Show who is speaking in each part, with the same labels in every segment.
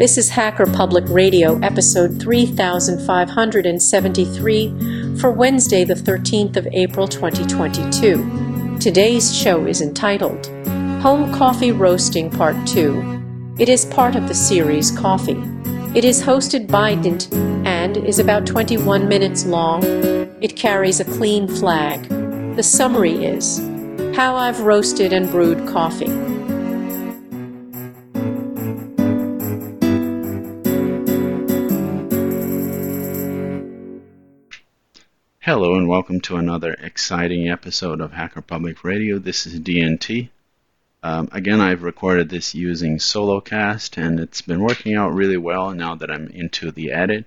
Speaker 1: This is Hacker Public Radio, episode 3573 for Wednesday, the 13th of April 2022. Today's show is entitled Home Coffee Roasting Part 2. It is part of the series Coffee. It is hosted by Dint and is about 21 minutes long. It carries a clean flag. The summary is How I've Roasted and Brewed Coffee.
Speaker 2: Hello and welcome to another exciting episode of Hacker Public Radio. This is DNT. Um, again, I've recorded this using SoloCast and it's been working out really well now that I'm into the edit.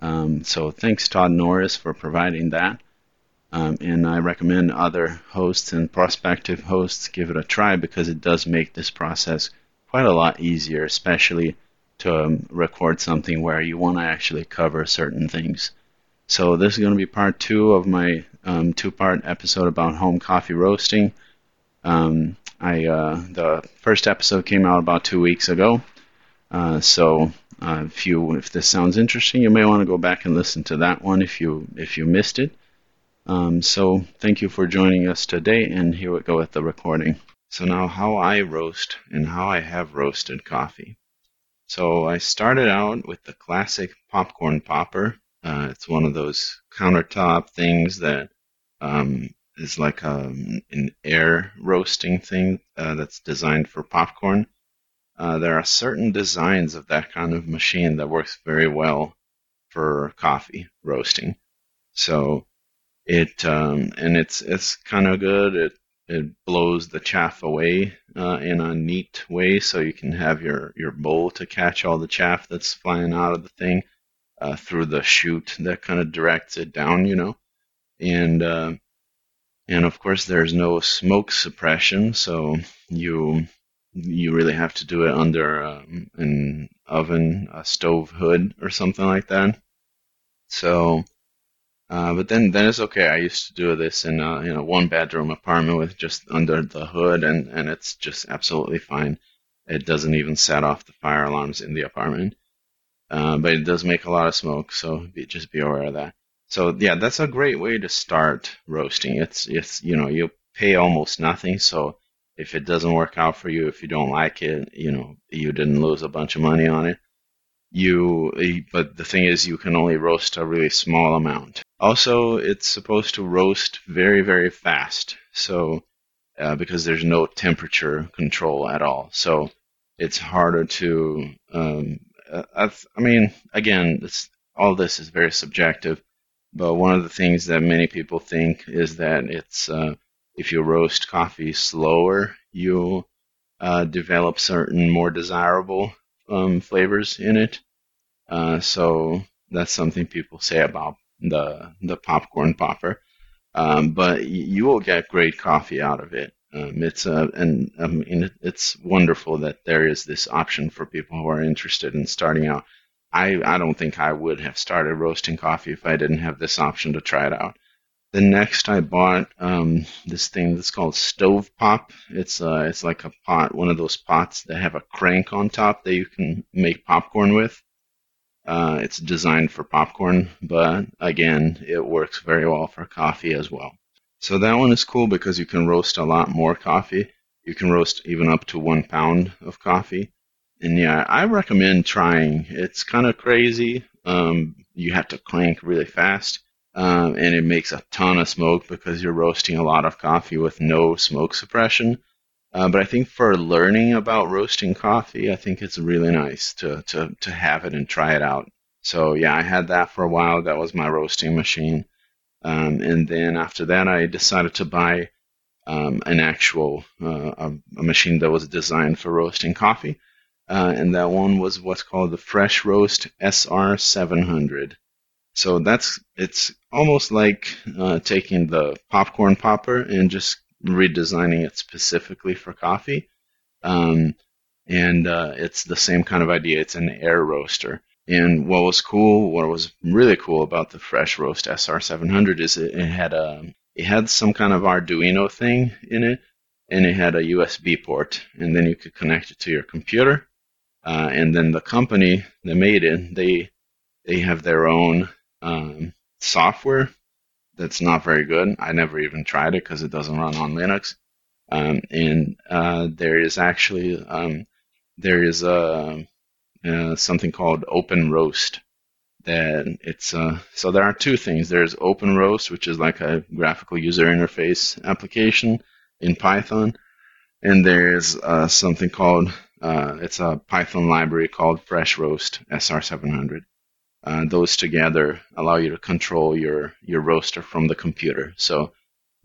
Speaker 2: Um, so thanks Todd Norris for providing that. Um, and I recommend other hosts and prospective hosts give it a try because it does make this process quite a lot easier, especially to um, record something where you want to actually cover certain things. So this is going to be part two of my um, two-part episode about home coffee roasting. Um, I uh, the first episode came out about two weeks ago. Uh, so uh, if you if this sounds interesting, you may want to go back and listen to that one if you if you missed it. Um, so thank you for joining us today, and here we go with the recording. So now how I roast and how I have roasted coffee. So I started out with the classic popcorn popper uh, it's one of those countertop things that um, is like a, um, an air roasting thing uh, that's designed for popcorn. Uh, there are certain designs of that kind of machine that works very well for coffee roasting. So it um, and it's it's kind of good. It it blows the chaff away uh, in a neat way, so you can have your your bowl to catch all the chaff that's flying out of the thing uh, through the chute that kind of directs it down, you know, and uh, and of course there's no smoke suppression, so you you really have to do it under um, an oven, a stove hood, or something like that. So, uh, but then then it's okay. I used to do this in a, in a one bedroom apartment with just under the hood, and and it's just absolutely fine. It doesn't even set off the fire alarms in the apartment. Uh, but it does make a lot of smoke, so be, just be aware of that. So yeah, that's a great way to start roasting. It's it's you know you pay almost nothing, so if it doesn't work out for you, if you don't like it, you know you didn't lose a bunch of money on it. You but the thing is, you can only roast a really small amount. Also, it's supposed to roast very very fast, so uh, because there's no temperature control at all, so it's harder to um, uh, i mean, again, this, all this is very subjective, but one of the things that many people think is that it's uh, if you roast coffee slower, you uh, develop certain more desirable um, flavors in it. Uh, so that's something people say about the the popcorn popper. Um, but you will get great coffee out of it. Um, it's uh, and I mean it's wonderful that there is this option for people who are interested in starting out. I I don't think I would have started roasting coffee if I didn't have this option to try it out. The next I bought um, this thing that's called Stovepop. It's uh it's like a pot, one of those pots that have a crank on top that you can make popcorn with. Uh, it's designed for popcorn, but again, it works very well for coffee as well. So that one is cool because you can roast a lot more coffee. You can roast even up to one pound of coffee. And yeah, I recommend trying. It's kind of crazy. Um, you have to crank really fast. Um, and it makes a ton of smoke because you're roasting a lot of coffee with no smoke suppression. Uh, but I think for learning about roasting coffee, I think it's really nice to, to, to have it and try it out. So yeah, I had that for a while. That was my roasting machine. Um, and then after that, I decided to buy um, an actual uh, a, a, machine that was designed for roasting coffee, uh, and that one was what's called the Fresh Roast SR700. So that's it's almost like uh, taking the popcorn popper and just redesigning it specifically for coffee. Um, and uh, it's the same kind of idea. It's an air roaster. And what was cool, what was really cool about the Fresh Roast SR700 is it, it had a it had some kind of Arduino thing in it, and it had a USB port, and then you could connect it to your computer. Uh, and then the company that made it, they they have their own um, software that's not very good. I never even tried it because it doesn't run on Linux. Um, and uh, there is actually um, there is a uh, something called Openroast. That it's uh, so there are two things. There's Openroast, which is like a graphical user interface application in Python, and there's uh, something called uh, it's a Python library called Fresh Roast SR700. Uh, those together allow you to control your your roaster from the computer. So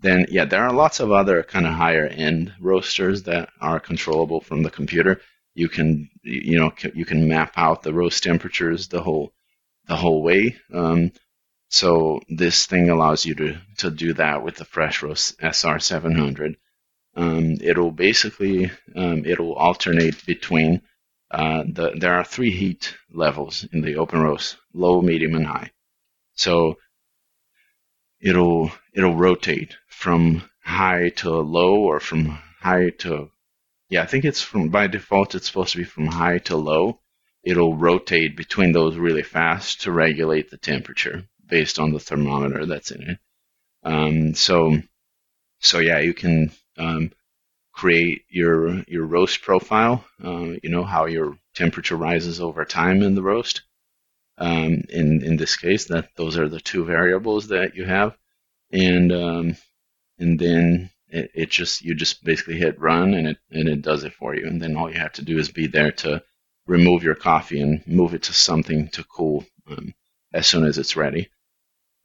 Speaker 2: then, yeah, there are lots of other kind of higher end roasters that are controllable from the computer. You can you know you can map out the roast temperatures the whole the whole way. Um, so this thing allows you to to do that with the Fresh Roast SR 700. Um, it'll basically um, it'll alternate between uh, the, there are three heat levels in the Openroast: low, medium, and high. So it'll it'll rotate from high to low or from high to yeah, I think it's from by default it's supposed to be from high to low. It'll rotate between those really fast to regulate the temperature based on the thermometer that's in it. Um, so so yeah, you can um, create your your roast profile. Uh, you know how your temperature rises over time in the roast. Um, in in this case, that those are the two variables that you have, and um, and then it, it, just you just basically hit run and it and it does it for you. And then all you have to do is be there to remove your coffee and move it to something to cool um, as soon as it's ready.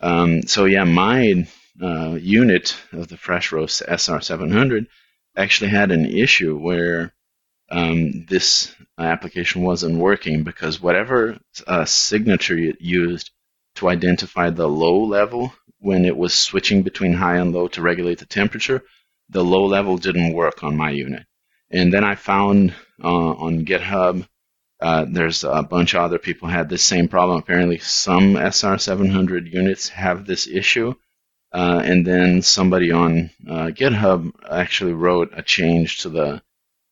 Speaker 2: Um, so yeah, my uh, unit of the Fresh Roast SR700 actually had an issue where um, this application wasn't working because whatever uh, signature it used to identify the low level when it was switching between high and low to regulate the temperature, the low level didn't work on my unit. And then I found uh, on GitHub, uh, there's a bunch of other people had the same problem. Apparently, some SR700 units have this issue. Uh, and then somebody on uh, GitHub actually wrote a change to the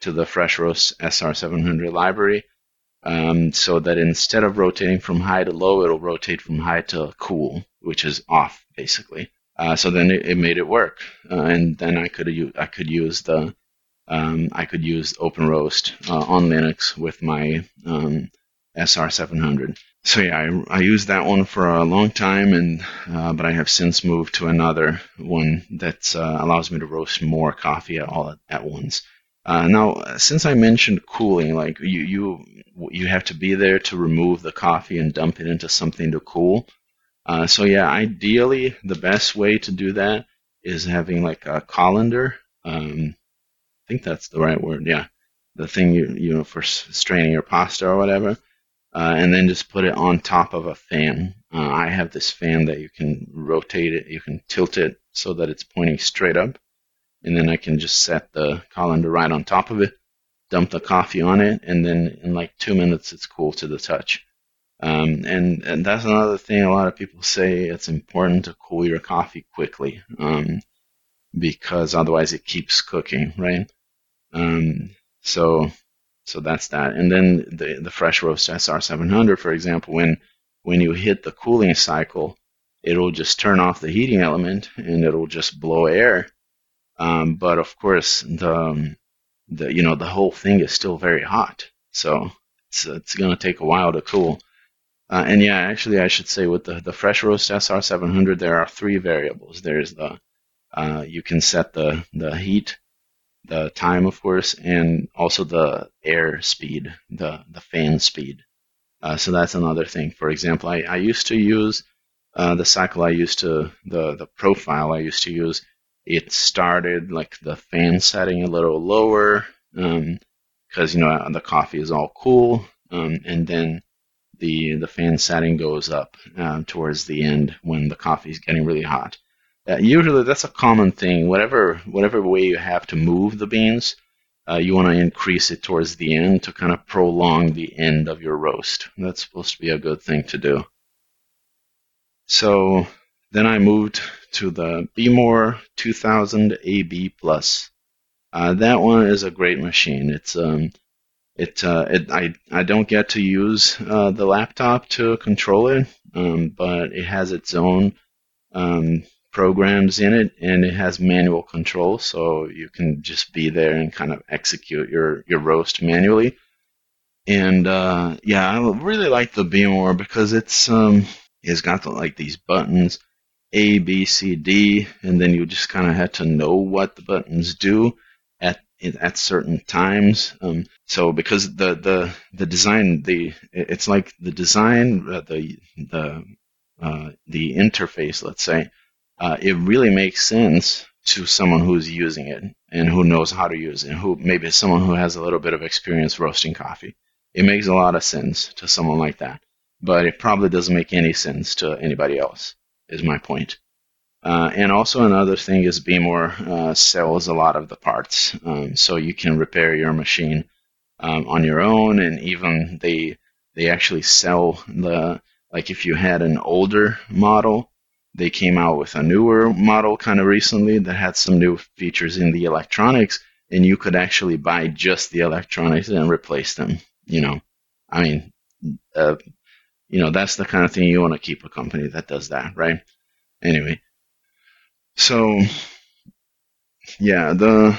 Speaker 2: to the Fresh Roast SR700 library, um, so that instead of rotating from high to low, it'll rotate from high to cool, which is off basically. Uh, so then it, it, made it work, uh, and then I could I could use the um, I could use Openroast uh, on Linux with my um, SR700 so yeah, I, I used that one for a long time, and uh, but I have since moved to another one that uh, allows me to roast more coffee at all at, at once. Uh, now, since I mentioned cooling, like you you you have to be there to remove the coffee and dump it into something to cool. Uh, so yeah, ideally the best way to do that is having like a colander. Um, I think that's the right word. Yeah, the thing you you know for straining your pasta or whatever uh, and then just put it on top of a fan. Uh, I have this fan that you can rotate it, you can tilt it so that it's pointing straight up, and then I can just set the colander right on top of it, dump the coffee on it, and then in like two minutes it's cool to the touch. Um, and, and that's another thing a lot of people say it's important to cool your coffee quickly um, because otherwise it keeps cooking, right? Um, so so that's that. And then the, the fresh roast SR700, for example, when, when you hit the cooling cycle, it'll just turn off the heating element and it'll just blow air. Um, but of course, the, um, the, you know, the whole thing is still very hot. So it's, it's going to take a while to cool. Uh, and yeah, actually, I should say with the, the fresh roast SR700, there are three variables. There's the, uh, you can set the, the heat the time, of course, and also the air speed, the, the fan speed. Uh, so that's another thing. For example, I, I used to use uh, the cycle I used to, the, the profile I used to use, it started like the fan setting a little lower because, um, you know, the coffee is all cool. Um, and then the, the fan setting goes up uh, towards the end when the coffee is getting really hot. Uh, usually, that's a common thing. Whatever whatever way you have to move the beans, uh, you want to increase it towards the end to kind of prolong the end of your roast. That's supposed to be a good thing to do. So then I moved to the Behmor 2000 AB Plus. Uh, that one is a great machine. It's um, it, uh, it I I don't get to use uh, the laptop to control it, um, but it has its own um, programs in it, and it has manual control, so you can just be there and kind of execute your your roast manually. And uh, yeah, I really like the Behmor because it's um, it's got the, like these buttons A, B, C, D, and then you just kind of had to know what the buttons do at certain times. Um, so because the the the design the it's like the design uh, the the uh, the interface, let's say, uh, it really makes sense to someone who's using it and who knows how to use it, who maybe someone who has a little bit of experience roasting coffee. It makes a lot of sense to someone like that, but it probably doesn't make any sense to anybody else. Is my point. Uh, and also another thing is Behmor uh, sells a lot of the parts, um, so you can repair your machine um, on your own, and even they they actually sell the like if you had an older model, they came out with a newer model kind of recently that had some new features in the electronics, and you could actually buy just the electronics and replace them. You know, I mean, uh, you know that's the kind of thing you want to keep a company that does that, right? Anyway, so yeah, the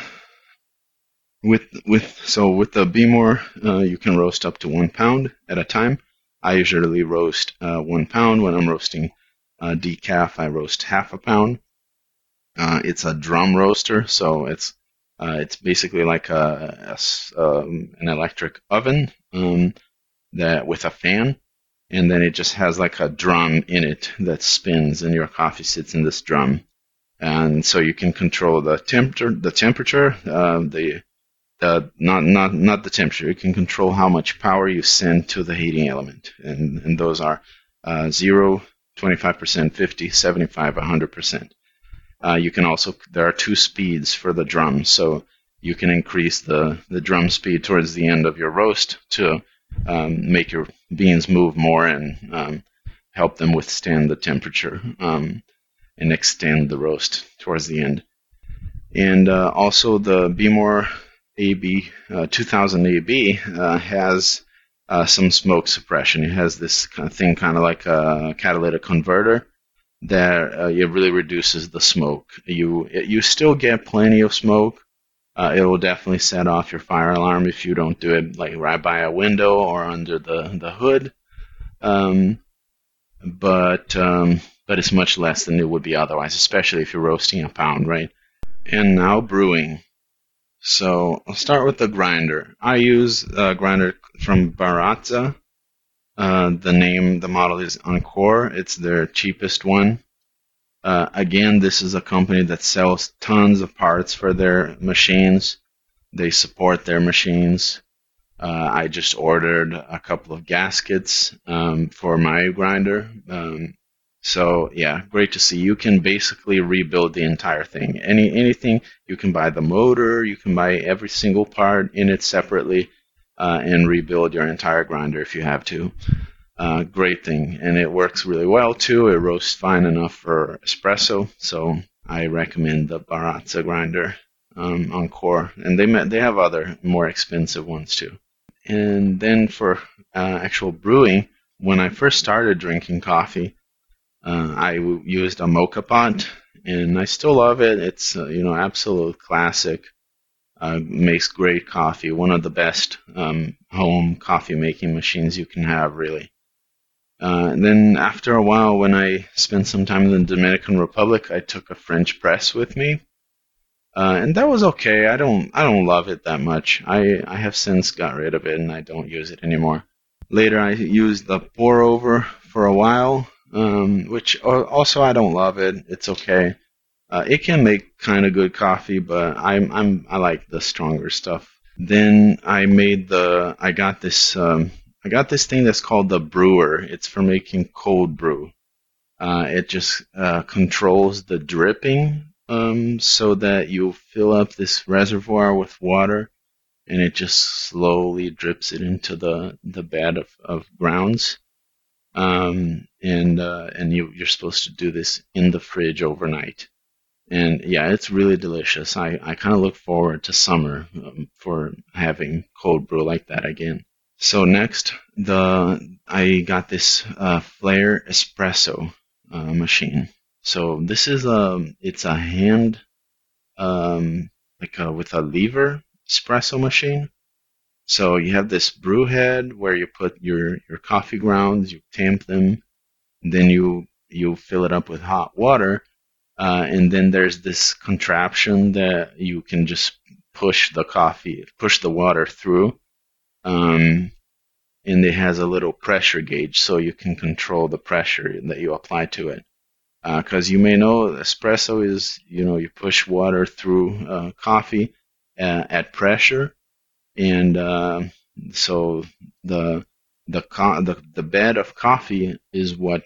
Speaker 2: with with so with the Behmor, uh, you can roast up to one pound at a time. I usually roast uh, one pound when I'm roasting uh, decaf. I roast half a pound. Uh, it's a drum roaster, so it's uh, it's basically like a, a um, an electric oven um, that with a fan, and then it just has like a drum in it that spins, and your coffee sits in this drum, and so you can control the temperature, the temperature, uh, the the not not not the temperature. You can control how much power you send to the heating element, and and those are uh, 0, 25%, 50, 75, 100%. Uh, you can also there are two speeds for the drum, so you can increase the the drum speed towards the end of your roast to um, make your beans move more and um, help them withstand the temperature um, and extend the roast towards the end. And uh, also the Behmor AB uh, 2000 AB uh, has uh, some smoke suppression. It has this kind of thing, kind of like a catalytic converter, that uh, it really reduces the smoke. You you still get plenty of smoke. Uh, it will definitely set off your fire alarm if you don't do it like right by a window or under the the hood. Um, but um, but it's much less than it would be otherwise, especially if you're roasting a pound, right? And now brewing. So I'll start with the grinder. I use a grinder from Baratza. Uh, the name, the model is Encore. It's their cheapest one. Uh, again, this is a company that sells tons of parts for their machines. They support their machines. Uh, I just ordered a couple of gaskets um, for my grinder. Um, so yeah, great to see. You can basically rebuild the entire thing. Any anything you can buy the motor, you can buy every single part in it separately, uh, and rebuild your entire grinder if you have to. Uh, great thing, and it works really well too. It roasts fine enough for espresso, so I recommend the Baratza grinder um, Encore, and they they have other more expensive ones too. And then for uh, actual brewing, when I first started drinking coffee. Uh, I used a moka pot, and I still love it. It's uh, you know absolute classic. Uh, makes great coffee. One of the best um, home coffee making machines you can have, really. Uh, then after a while, when I spent some time in the Dominican Republic, I took a French press with me, uh, and that was okay. I don't I don't love it that much. I I have since got rid of it and I don't use it anymore. Later, I used the pour over for a while, um, which also I don't love it. It's okay. Uh, it can make kind of good coffee, but I'm I'm I like the stronger stuff. Then I made the I got this um, I got this thing that's called the Bruer. It's for making cold brew. Uh, it just uh, controls the dripping um, so that you fill up this reservoir with water and it just slowly drips it into the, the bed of, of grounds. Um, and uh, and you, you're supposed to do this in the fridge overnight. And yeah, it's really delicious. I, I kind of look forward to summer um, for having cold brew like that again. So next, the I got this uh, Flair espresso uh, machine. So this is a it's a hand um, like a, with a lever espresso machine. So you have this brew head where you put your, your coffee grounds, you tamp them, then you you fill it up with hot water, uh, and then there's this contraption that you can just push the coffee, push the water through, um, and it has a little pressure gauge, so you can control the pressure that you apply to it. Because uh, you may know espresso is, you know, you push water through uh, coffee uh, at pressure, and uh, so the the, co- the the bed of coffee is what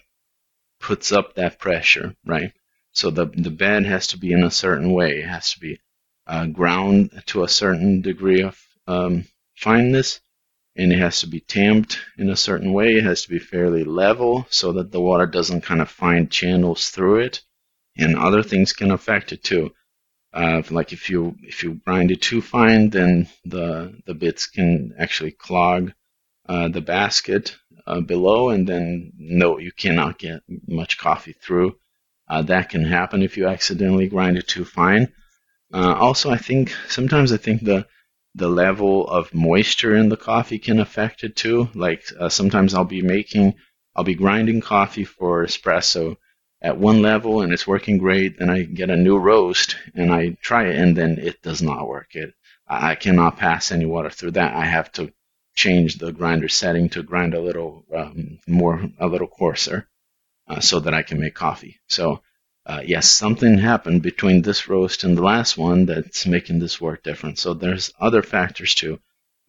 Speaker 2: puts up that pressure, right? So the the bed has to be in a certain way. It has to be uh, ground to a certain degree of um, fineness, and it has to be tamped in a certain way. It has to be fairly level so that the water doesn't kind of find channels through it, and other things can affect it too. Uh, like if you if you grind it too fine, then the the bits can actually clog uh, the basket uh, below, and then no, you cannot get much coffee through. Uh, that can happen if you accidentally grind it too fine. Uh, also, I think sometimes I think the the level of moisture in the coffee can affect it too. Like uh, sometimes I'll be making, I'll be grinding coffee for espresso at one level and it's working great. Then I get a new roast and I try it and then it does not work. It I cannot pass any water through that. I have to change the grinder setting to grind a little um, more, a little coarser, uh, so that I can make coffee. So uh, yes, something happened between this roast and the last one that's making this work different. So there's other factors too.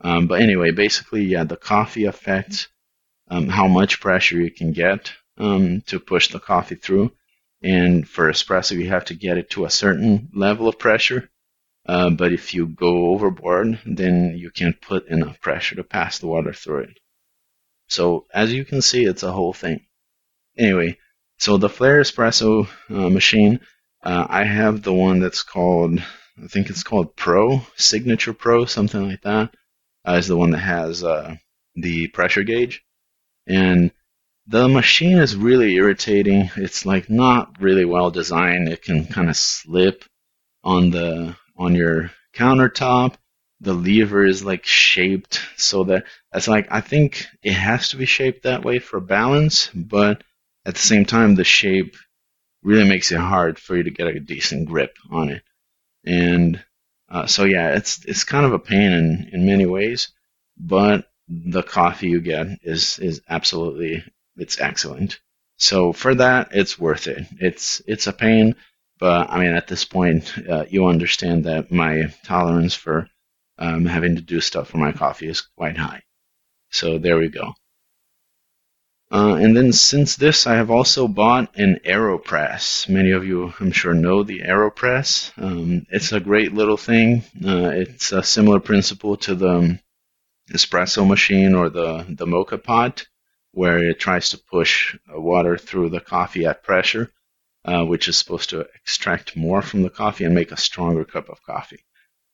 Speaker 2: Um, but anyway, basically, yeah, the coffee affects um, how much pressure you can get um, to push the coffee through. And for espresso, you have to get it to a certain level of pressure. Uh, but if you go overboard, then you can't put enough pressure to pass the water through it. So as you can see, it's a whole thing. Anyway, so the Flair Espresso uh, machine, uh, I have the one that's called, I think it's called Pro, Signature Pro, something like that. Uh, is the one that has uh, the pressure gauge. And the machine is really irritating. It's like not really well designed. It can kind of slip on the on your countertop. The lever is like shaped so that it's like I think it has to be shaped that way for balance, but at the same time, the shape really makes it hard for you to get a decent grip on it. And uh, so yeah, it's it's kind of a pain in, in many ways, but the coffee you get is is absolutely it's excellent. So for that, it's worth it. It's it's a pain, but I mean at this point, uh, you understand that my tolerance for um, having to do stuff for my coffee is quite high. So there we go. Uh, and then since this, I have also bought an AeroPress. Many of you, I'm sure, know the AeroPress. Um, it's a great little thing. Uh, it's a similar principle to the espresso machine or the, the moka pot, where it tries to push water through the coffee at pressure, uh, which is supposed to extract more from the coffee and make a stronger cup of coffee.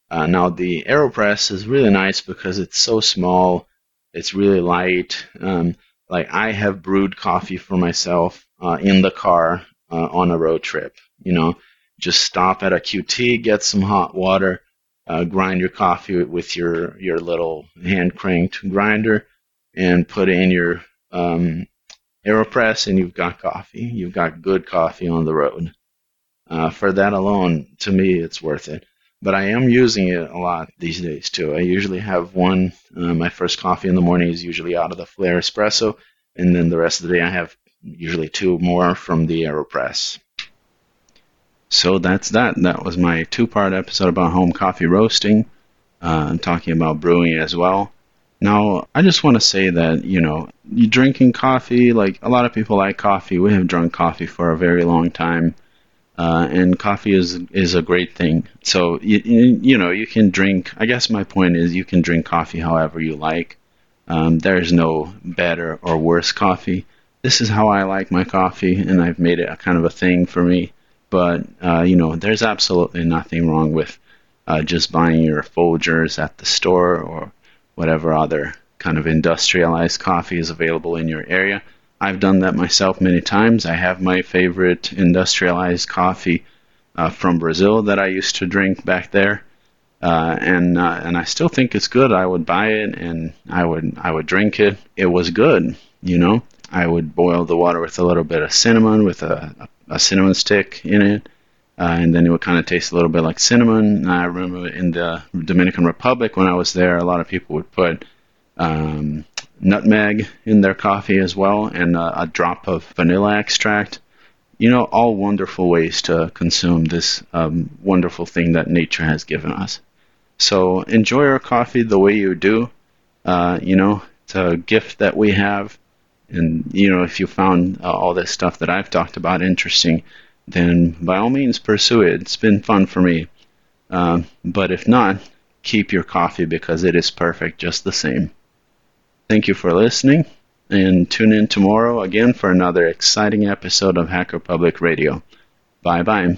Speaker 2: Uh, now, the AeroPress is really nice because it's so small, it's really light. Um, like I have brewed coffee for myself uh, in the car uh, on a road trip. You know, just stop at a QT, get some hot water, uh, grind your coffee with your your little hand cranked grinder, and put in your um, Aeropress, and you've got coffee. You've got good coffee on the road. Uh, for that alone, to me, it's worth it but I am using it a lot these days too. I usually have one. Uh, my first coffee in the morning is usually out of the Flair Espresso, and then the rest of the day I have usually two more from the AeroPress. So that's that. That was my two-part episode about home coffee roasting, uh, I'm talking about brewing as well. Now, I just want to say that, you know, you drinking coffee, like a lot of people like coffee. We have drunk coffee for a very long time. Uh, and coffee is is a great thing. So you, you know you can drink. I guess my point is you can drink coffee however you like. Um, there's no better or worse coffee. This is how I like my coffee, and I've made it a kind of a thing for me. But uh, you know, there's absolutely nothing wrong with uh, just buying your Folgers at the store or whatever other kind of industrialized coffee is available in your area. I've done that myself many times. I have my favorite industrialized coffee uh, from Brazil that I used to drink back there, uh, and uh, and I still think it's good. I would buy it and I would I would drink it. It was good, you know. I would boil the water with a little bit of cinnamon, with a, a cinnamon stick in it, uh, and then it would kind of taste a little bit like cinnamon. I remember in the Dominican Republic when I was there, a lot of people would put um, nutmeg in their coffee as well, and a, a, drop of vanilla extract. You know, all wonderful ways to consume this um, wonderful thing that nature has given us. So enjoy our coffee the way you do. Uh, you know, it's a gift that we have. And, you know, if you found uh, all this stuff that I've talked about interesting, then by all means pursue it. It's been fun for me. Uh, but if not, keep your coffee because it is perfect just the same. Thank you for listening, and tune in tomorrow again for another exciting episode of Hacker Public Radio. Bye bye.